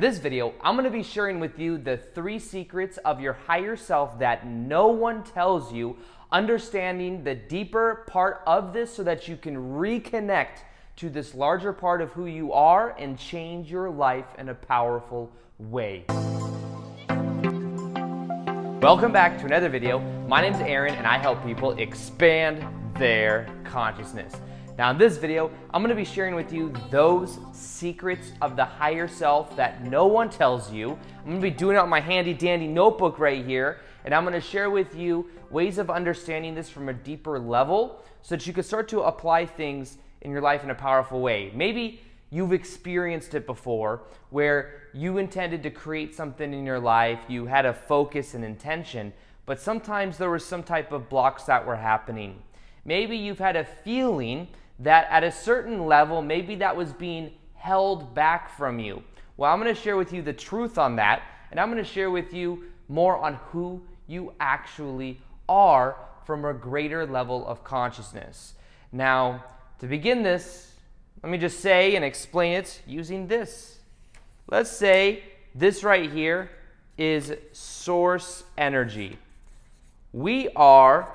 this video, I'm going to be sharing with you the three secrets of your higher self that no one tells you, understanding the deeper part of this so that you can reconnect to this larger part of who you are and change your life in a powerful way. Welcome back to another video. My name is Aaron and I help people expand their consciousness. Now, in this video, I'm to be sharing with you those secrets of the higher self that no one tells you. I'm to be doing on my handy dandy notebook right here, and I'm to share with you ways of understanding this from a deeper level so that you can start to apply things in your life in a powerful way. Maybe you've experienced it before where you intended to create something in your life, you had a focus and intention, but sometimes there was some type of blocks that were happening. Maybe you've had a feeling that at a certain level, maybe that was being held back from you. Well, I'm going to share with you the truth on that, and I'm going to share with you more on who you actually are from a greater level of consciousness. Now, to begin this, let me just say and explain it using this. Let's say this right here is source energy. We are,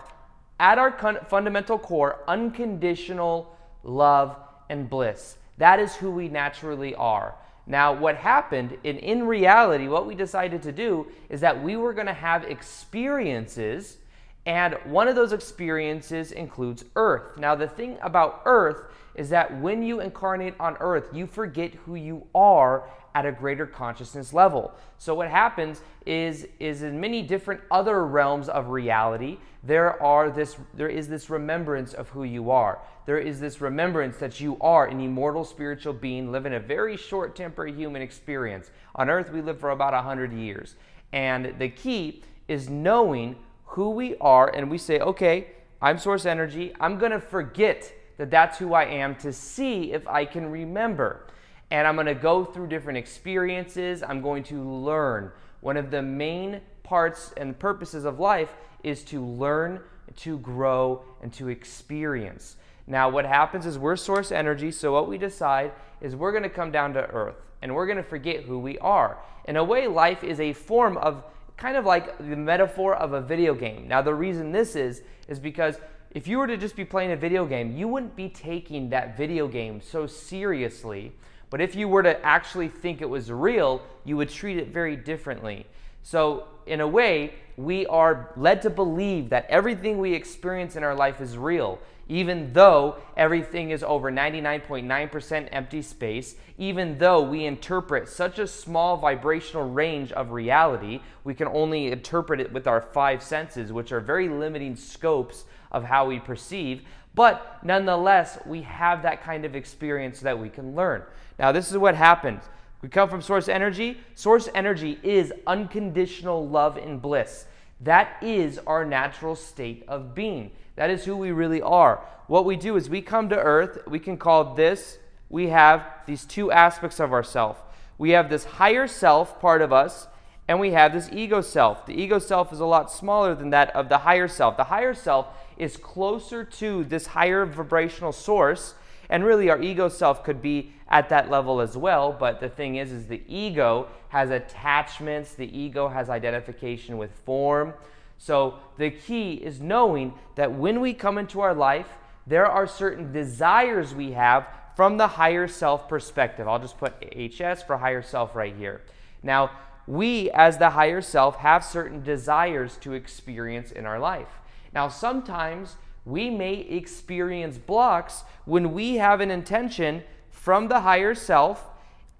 at our fundamental core, unconditional love, and bliss. That is who we naturally are. Now, what happened, in, in reality, what we decided to do is that we were going to have experiences, and one of those experiences includes Earth. Now, the thing about Earth is that when you incarnate on Earth, you forget who you are at a greater consciousness level. So what happens is is in many different other realms of reality, there are this there is this remembrance of who you are. There is this remembrance that you are an immortal spiritual being living a very short temporary human experience. On earth we live for about 100 years. And the key is knowing who we are and we say, "Okay, I'm source energy. I'm going to forget that that's who I am to see if I can remember." And I'm going to go through different experiences. I'm going to learn. One of the main parts and purposes of life is to learn, to grow, and to experience. Now, what happens is we're source energy, so what we decide is we're going to come down to earth and we're going to forget who we are. In a way, life is a form of kind of like the metaphor of a video game. Now, the reason this is, is because if you were to just be playing a video game, you wouldn't be taking that video game so seriously but if you were to actually think it was real, you would treat it very differently. So, in a way, we are led to believe that everything we experience in our life is real, even though everything is over 99.9% empty space, even though we interpret such a small vibrational range of reality, we can only interpret it with our five senses, which are very limiting scopes of how we perceive. But nonetheless, we have that kind of experience that we can learn. Now, this is what happens. We come from source energy. Source energy is unconditional love and bliss. That is our natural state of being. That is who we really are. What we do is we come to earth. We can call this, we have these two aspects of ourself. We have this higher self part of us, and we have this ego self. The ego self is a lot smaller than that of the higher self. The higher self is closer to this higher vibrational source, and really our ego self could be at that level as well, but the thing is is the ego has attachments, the ego has identification with form. So the key is knowing that when we come into our life, there are certain desires we have from the higher self perspective. I'll just put HS for higher self right here. Now, we as the higher self have certain desires to experience in our life. Now, sometimes we may experience blocks when we have an intention from the higher self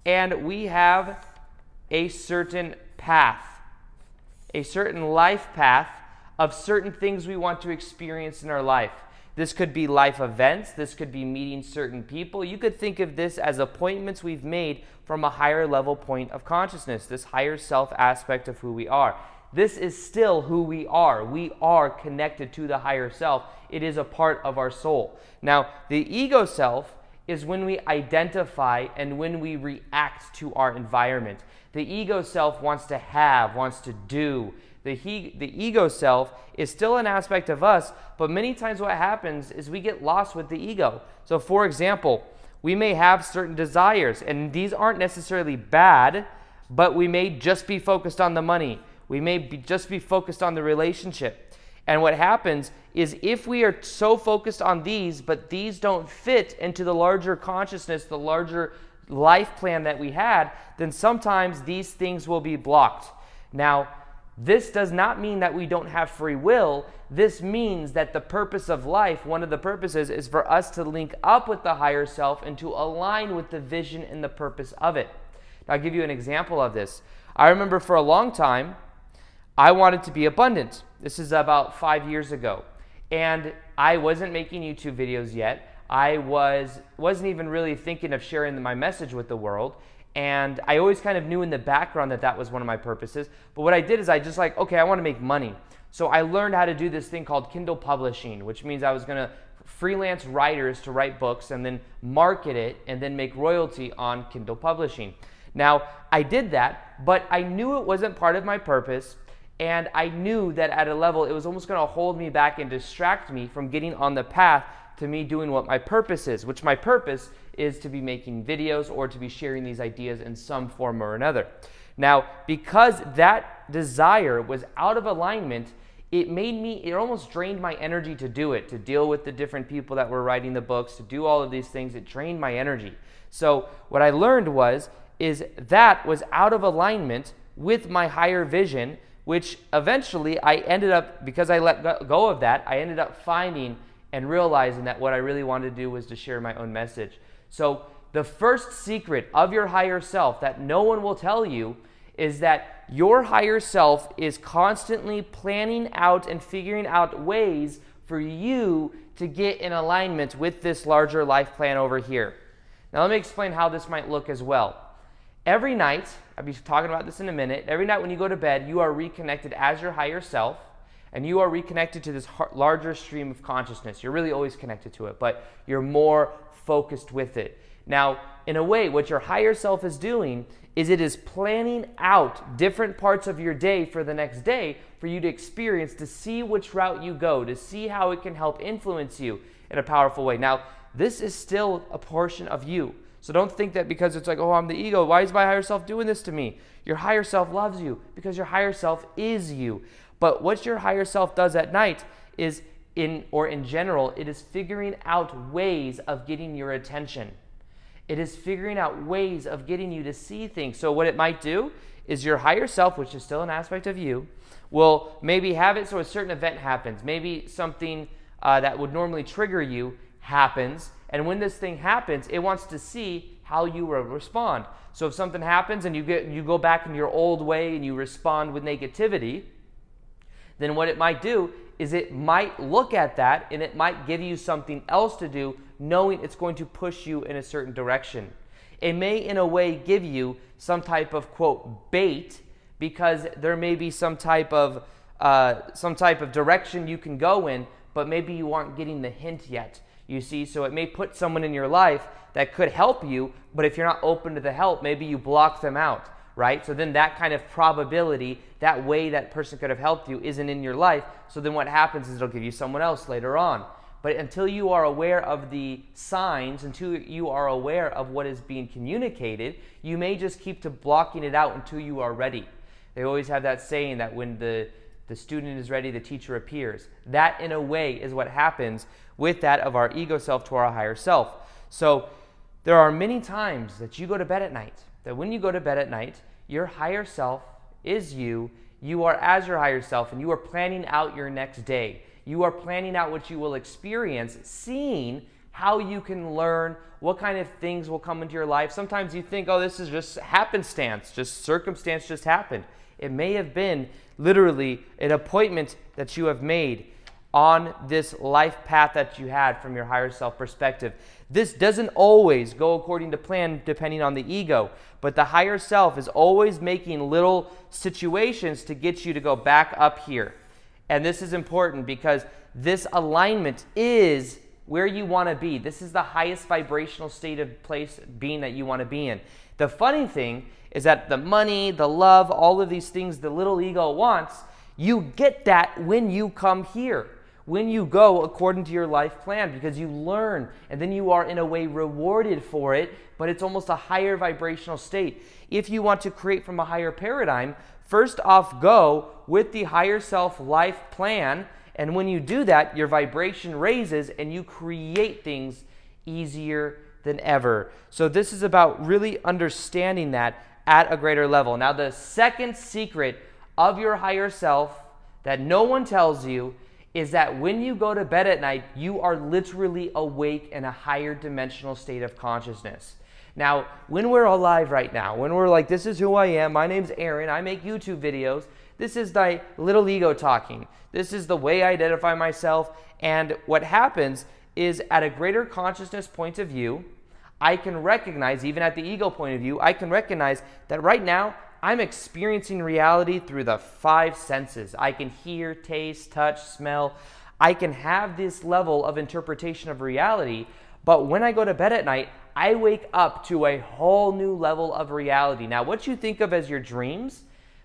and we have a certain path, a certain life path of certain things we want to experience in our life. This could be life events. This could be meeting certain people. You could think of this as appointments we've made from a higher level point of consciousness, this higher self aspect of who we are. This is still who we are. We are connected to the higher self. It is a part of our soul. Now, the ego self is when we identify and when we react to our environment. The ego self wants to have, wants to do. The, he, the ego self is still an aspect of us, but many times what happens is we get lost with the ego. So, for example, we may have certain desires, and these aren't necessarily bad, but we may just be focused on the money. We may be just be focused on the relationship. And what happens is if we are so focused on these, but these don't fit into the larger consciousness, the larger life plan that we had, then sometimes these things will be blocked. Now, this does not mean that we don't have free will. This means that the purpose of life, one of the purposes, is for us to link up with the higher self and to align with the vision and the purpose of it. Now, I'll give you an example of this. I remember for a long time, I wanted to be abundant. This is about five years ago. And I wasn't making YouTube videos yet. I was, wasn't even really thinking of sharing my message with the world. And I always kind of knew in the background that that was one of my purposes. But what I did is I just like, okay, I want to make money. So I learned how to do this thing called Kindle publishing, which means I was going to freelance writers to write books and then market it and then make royalty on Kindle publishing. Now, I did that, but I knew it wasn't part of my purpose. And I knew that at a level, it was almost going to hold me back and distract me from getting on the path to me doing what my purpose is, which my purpose is to be making videos or to be sharing these ideas in some form or another. Now, because that desire was out of alignment, it made me, it almost drained my energy to do it, to deal with the different people that were writing the books, to do all of these things. It drained my energy. So, what I learned was, is that was out of alignment with my higher vision, which eventually I ended up, because I let go of that, I ended up finding and realizing that what I really wanted to do was to share my own message. So, the first secret of your higher self that no one will tell you is that your higher self is constantly planning out and figuring out ways for you to get in alignment with this larger life plan over here. Now, let me explain how this might look as well. Every night, I'll be talking about this in a minute. Every night when you go to bed, you are reconnected as your higher self and you are reconnected to this larger stream of consciousness. You're really always connected to it, but you're more focused with it. Now, in a way, what your higher self is doing is it is planning out different parts of your day for the next day for you to experience, to see which route you go, to see how it can help influence you in a powerful way. Now, this is still a portion of you. So don't think that because it's like, oh, I'm the ego, why is my higher self doing this to me? Your higher self loves you because your higher self is you. But what your higher self does at night is in or in general, it is figuring out ways of getting your attention. It is figuring out ways of getting you to see things. So what it might do is your higher self, which is still an aspect of you, will maybe have it so a certain event happens. Maybe something uh, that would normally trigger you happens. And when this thing happens, it wants to see how you will respond. So if something happens and you get you go back in your old way and you respond with negativity, then what it might do is it might look at that and it might give you something else to do, knowing it's going to push you in a certain direction. It may, in a way, give you some type of quote bait because there may be some type of uh, some type of direction you can go in, but maybe you aren't getting the hint yet. You see, so it may put someone in your life that could help you, but if you're not open to the help, maybe you block them out right? So then that kind of probability, that way that person could have helped you, isn't in your life. So then what happens is it'll give you someone else later on. But until you are aware of the signs, until you are aware of what is being communicated, you may just keep to blocking it out until you are ready. They always have that saying that when the, the student is ready, the teacher appears. That, in a way, is what happens with that of our ego self to our higher self. So there are many times that you go to bed at night that when you go to bed at night, your higher self is you. You are as your higher self, and you are planning out your next day. You are planning out what you will experience, seeing how you can learn, what kind of things will come into your life. Sometimes you think, oh, this is just happenstance, just circumstance just happened. It may have been literally an appointment that you have made on this life path that you had from your higher self perspective. This doesn't always go according to plan depending on the ego, but the higher self is always making little situations to get you to go back up here. And this is important because this alignment is where you want to be. This is the highest vibrational state of place being that you want to be in. The funny thing is that the money, the love, all of these things the little ego wants, you get that when you come here when you go according to your life plan because you learn and then you are in a way rewarded for it, but it's almost a higher vibrational state. If you want to create from a higher paradigm, first off, go with the higher self life plan. And when you do that, your vibration raises and you create things easier than ever. So, this is about really understanding that at a greater level. Now, the second secret of your higher self that no one tells you is that when you go to bed at night, you are literally awake in a higher dimensional state of consciousness. Now, when we're alive right now, when we're like, this is who I am, my name's Aaron, I make YouTube videos, this is my little ego talking. This is the way I identify myself. And what happens is at a greater consciousness point of view, I can recognize, even at the ego point of view, I can recognize that right now I'm experiencing reality through the five senses. I can hear, taste, touch, smell. I can have this level of interpretation of reality, but when I go to bed at night, I wake up to a whole new level of reality. Now, what you think of as your dreams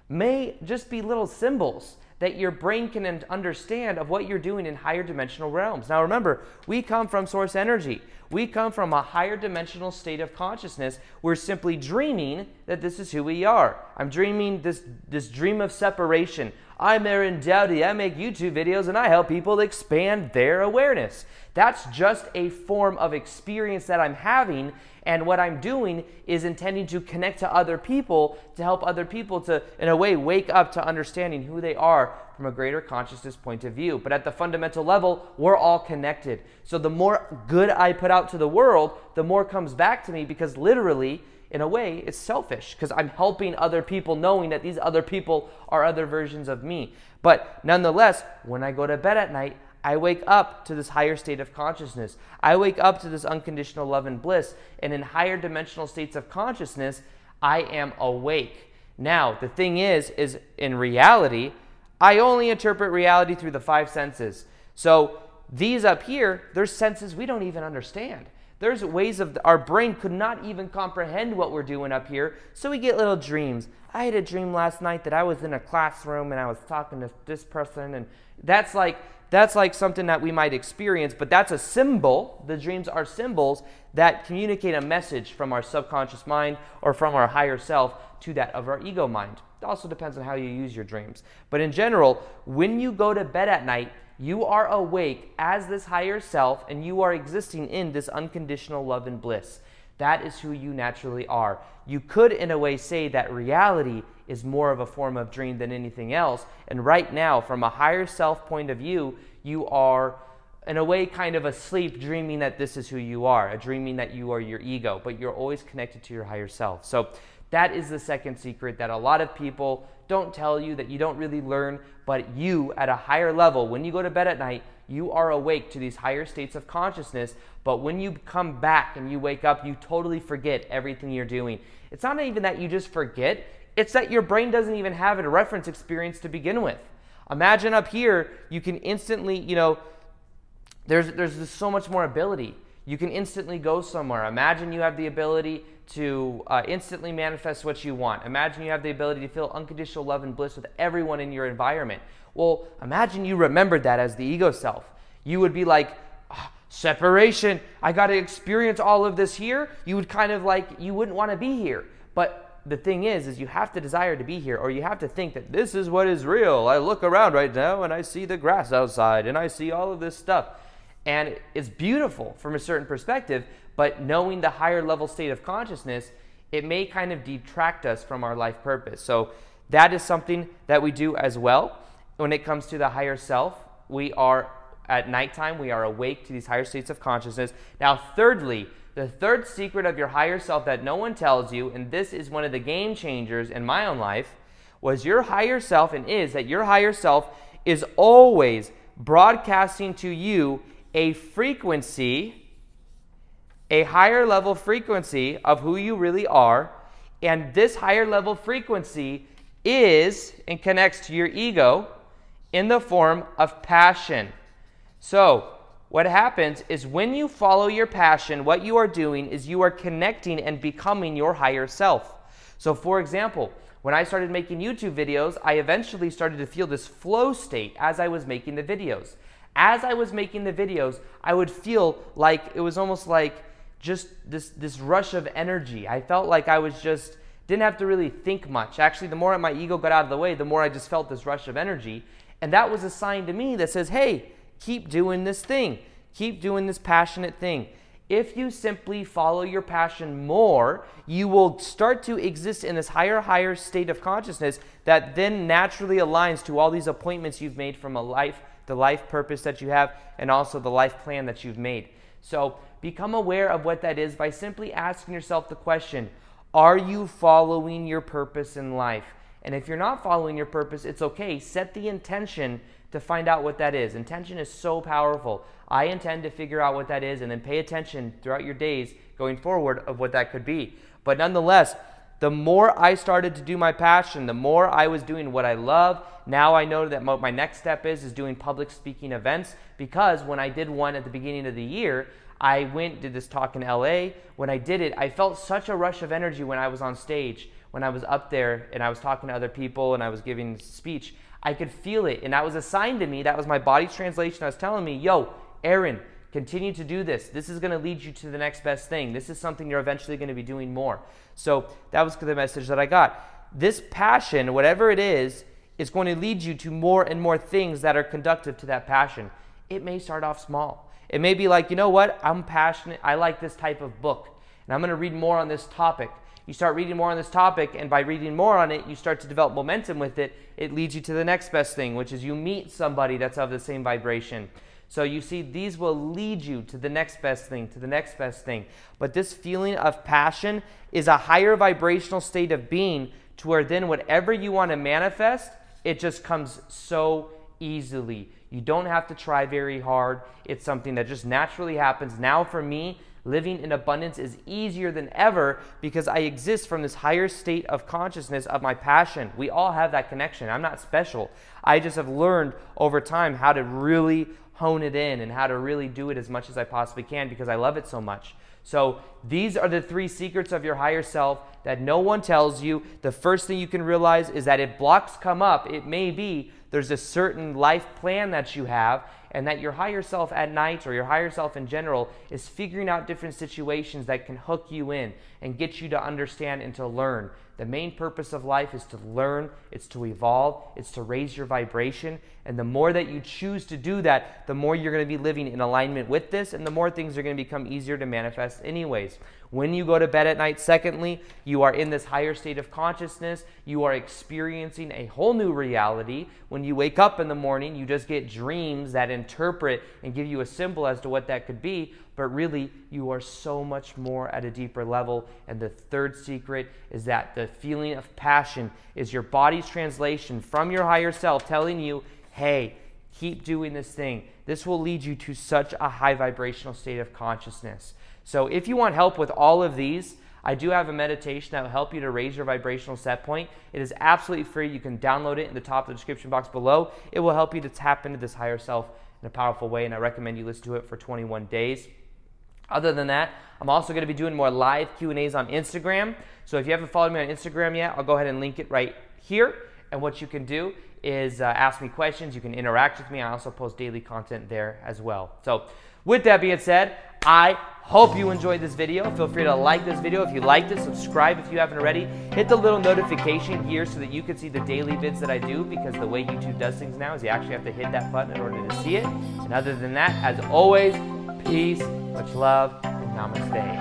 may just be little symbols that your brain can understand of what you're doing in higher dimensional realms. Now remember, we come from source energy. We come from a higher dimensional state of consciousness. We're simply dreaming that this is who we are. I'm dreaming this, this dream of separation. I'm Aaron Doughty. I make YouTube videos and I help people expand their awareness. That's just a form of experience that I'm having and what I'm doing is intending to connect to other people to help other people to, in a way, wake up to understanding who they are from a greater consciousness point of view. But at the fundamental level, we're all connected. So the more good I put out to the world, the more comes back to me because literally, in a way, it's selfish because I'm helping other people knowing that these other people are other versions of me. But nonetheless, when I go to bed at night, I wake up to this higher state of consciousness. I wake up to this unconditional love and bliss. And in higher dimensional states of consciousness, I am awake. Now, the thing is, is in reality, I only interpret reality through the five senses. So these up here, there's senses we don't even understand. There's ways of our brain could not even comprehend what we're doing up here. So we get little dreams. I had a dream last night that I was in a classroom and I was talking to this person, and that's like that's like something that we might experience, but that's a symbol. The dreams are symbols that communicate a message from our subconscious mind or from our higher self to that of our ego mind. It also depends on how you use your dreams. But in general, when you go to bed at night, you are awake as this higher self and you are existing in this unconditional love and bliss. That is who you naturally are. You could, in a way, say that reality is more of a form of dream than anything else. And right now, from a higher self point of view, you are, in a way, kind of asleep, dreaming that this is who you are, a dreaming that you are your ego, but you're always connected to your higher self. So that is the second secret that a lot of people don't tell you, that you don't really learn, but you, at a higher level, when you go to bed at night, you are awake to these higher states of consciousness. But when you come back and you wake up, you totally forget everything you're doing. It's not even that you just forget, it's that your brain doesn't even have a reference experience to begin with. Imagine up here, you can instantly, you know, there's, there's so much more ability. You can instantly go somewhere. Imagine you have the ability to uh, instantly manifest what you want. Imagine you have the ability to feel unconditional love and bliss with everyone in your environment. Well, imagine you remembered that as the ego self. You would be like, oh, separation, I got to experience all of this here. You would kind of like, you wouldn't want to be here. But the thing is, is you have to desire to be here, or you have to think that this is what is real. I look around right now and I see the grass outside and I see all of this stuff. And it's beautiful from a certain perspective, but knowing the higher level state of consciousness, it may kind of detract us from our life purpose. So that is something that we do as well when it comes to the higher self, we are at nighttime, we are awake to these higher states of consciousness. Now, thirdly, the third secret of your higher self that no one tells you, and this is one of the game changers in my own life, was your higher self and is that your higher self is always broadcasting to you a frequency, a higher level frequency of who you really are. And this higher level frequency is and connects to your ego in the form of passion. So, what happens is when you follow your passion, what you are doing is you are connecting and becoming your higher self. So, for example, when I started making YouTube videos, I eventually started to feel this flow state as I was making the videos. As I was making the videos, I would feel like it was almost like just this this rush of energy. I felt like I was just didn't have to really think much. Actually, the more my ego got out of the way, the more I just felt this rush of energy. And that was a sign to me that says, hey, keep doing this thing. Keep doing this passionate thing. If you simply follow your passion more, you will start to exist in this higher, higher state of consciousness that then naturally aligns to all these appointments you've made from a life, the life purpose that you have, and also the life plan that you've made. So become aware of what that is by simply asking yourself the question Are you following your purpose in life? And if you're not following your purpose, it's okay. Set the intention to find out what that is. Intention is so powerful. I intend to figure out what that is and then pay attention throughout your days going forward of what that could be. But nonetheless, the more I started to do my passion, the more I was doing what I love. Now I know that my next step is is doing public speaking events because when I did one at the beginning of the year, I went did this talk in LA. When I did it, I felt such a rush of energy when I was on stage when I was up there and I was talking to other people and I was giving speech, I could feel it. And that was a sign to me. That was my body's translation. I was telling me, yo, Aaron, continue to do this. This is going to lead you to the next best thing. This is something you're eventually going to be doing more. So that was the message that I got. This passion, whatever it is, is going to lead you to more and more things that are conductive to that passion. It may start off small. It may be like, you know what? I'm passionate. I like this type of book. And I'm going to read more on this topic you start reading more on this topic, and by reading more on it, you start to develop momentum with it. It leads you to the next best thing, which is you meet somebody that's of the same vibration. So you see, these will lead you to the next best thing, to the next best thing. But this feeling of passion is a higher vibrational state of being to where then whatever you want to manifest, it just comes so easily. You don't have to try very hard. It's something that just naturally happens. Now, for me, Living in abundance is easier than ever because I exist from this higher state of consciousness of my passion. We all have that connection. I'm not special. I just have learned over time how to really hone it in and how to really do it as much as I possibly can because I love it so much. So, these are the three secrets of your higher self that no one tells you. The first thing you can realize is that if blocks come up, it may be there's a certain life plan that you have, and that your higher self at night or your higher self in general is figuring out different situations that can hook you in and get you to understand and to learn. The main purpose of life is to learn, it's to evolve, it's to raise your vibration. And the more that you choose to do that, the more you're going to be living in alignment with this, and the more things are going to become easier to manifest, anyways. When you go to bed at night, secondly, you are in this higher state of consciousness. You are experiencing a whole new reality. When you wake up in the morning, you just get dreams that interpret and give you a symbol as to what that could be. But really, you are so much more at a deeper level. And the third secret is that the feeling of passion is your body's translation from your higher self telling you, hey, keep doing this thing. This will lead you to such a high vibrational state of consciousness. So if you want help with all of these, I do have a meditation that will help you to raise your vibrational set point. It is absolutely free. You can download it in the top of the description box below. It will help you to tap into this higher self in a powerful way, and I recommend you listen to it for 21 days. Other than that, I'm also going to be doing more live Q&As on Instagram. So if you haven't followed me on Instagram yet, I'll go ahead and link it right here. And what you can do is uh, ask me questions. You can interact with me. I also post daily content there as well. So with that being said, I hope you enjoyed this video. Feel free to like this video. If you liked it, subscribe if you haven't already. Hit the little notification here so that you can see the daily vids that I do because the way YouTube does things now is you actually have to hit that button in order to see it. And other than that, as always, peace, much love, and namaste.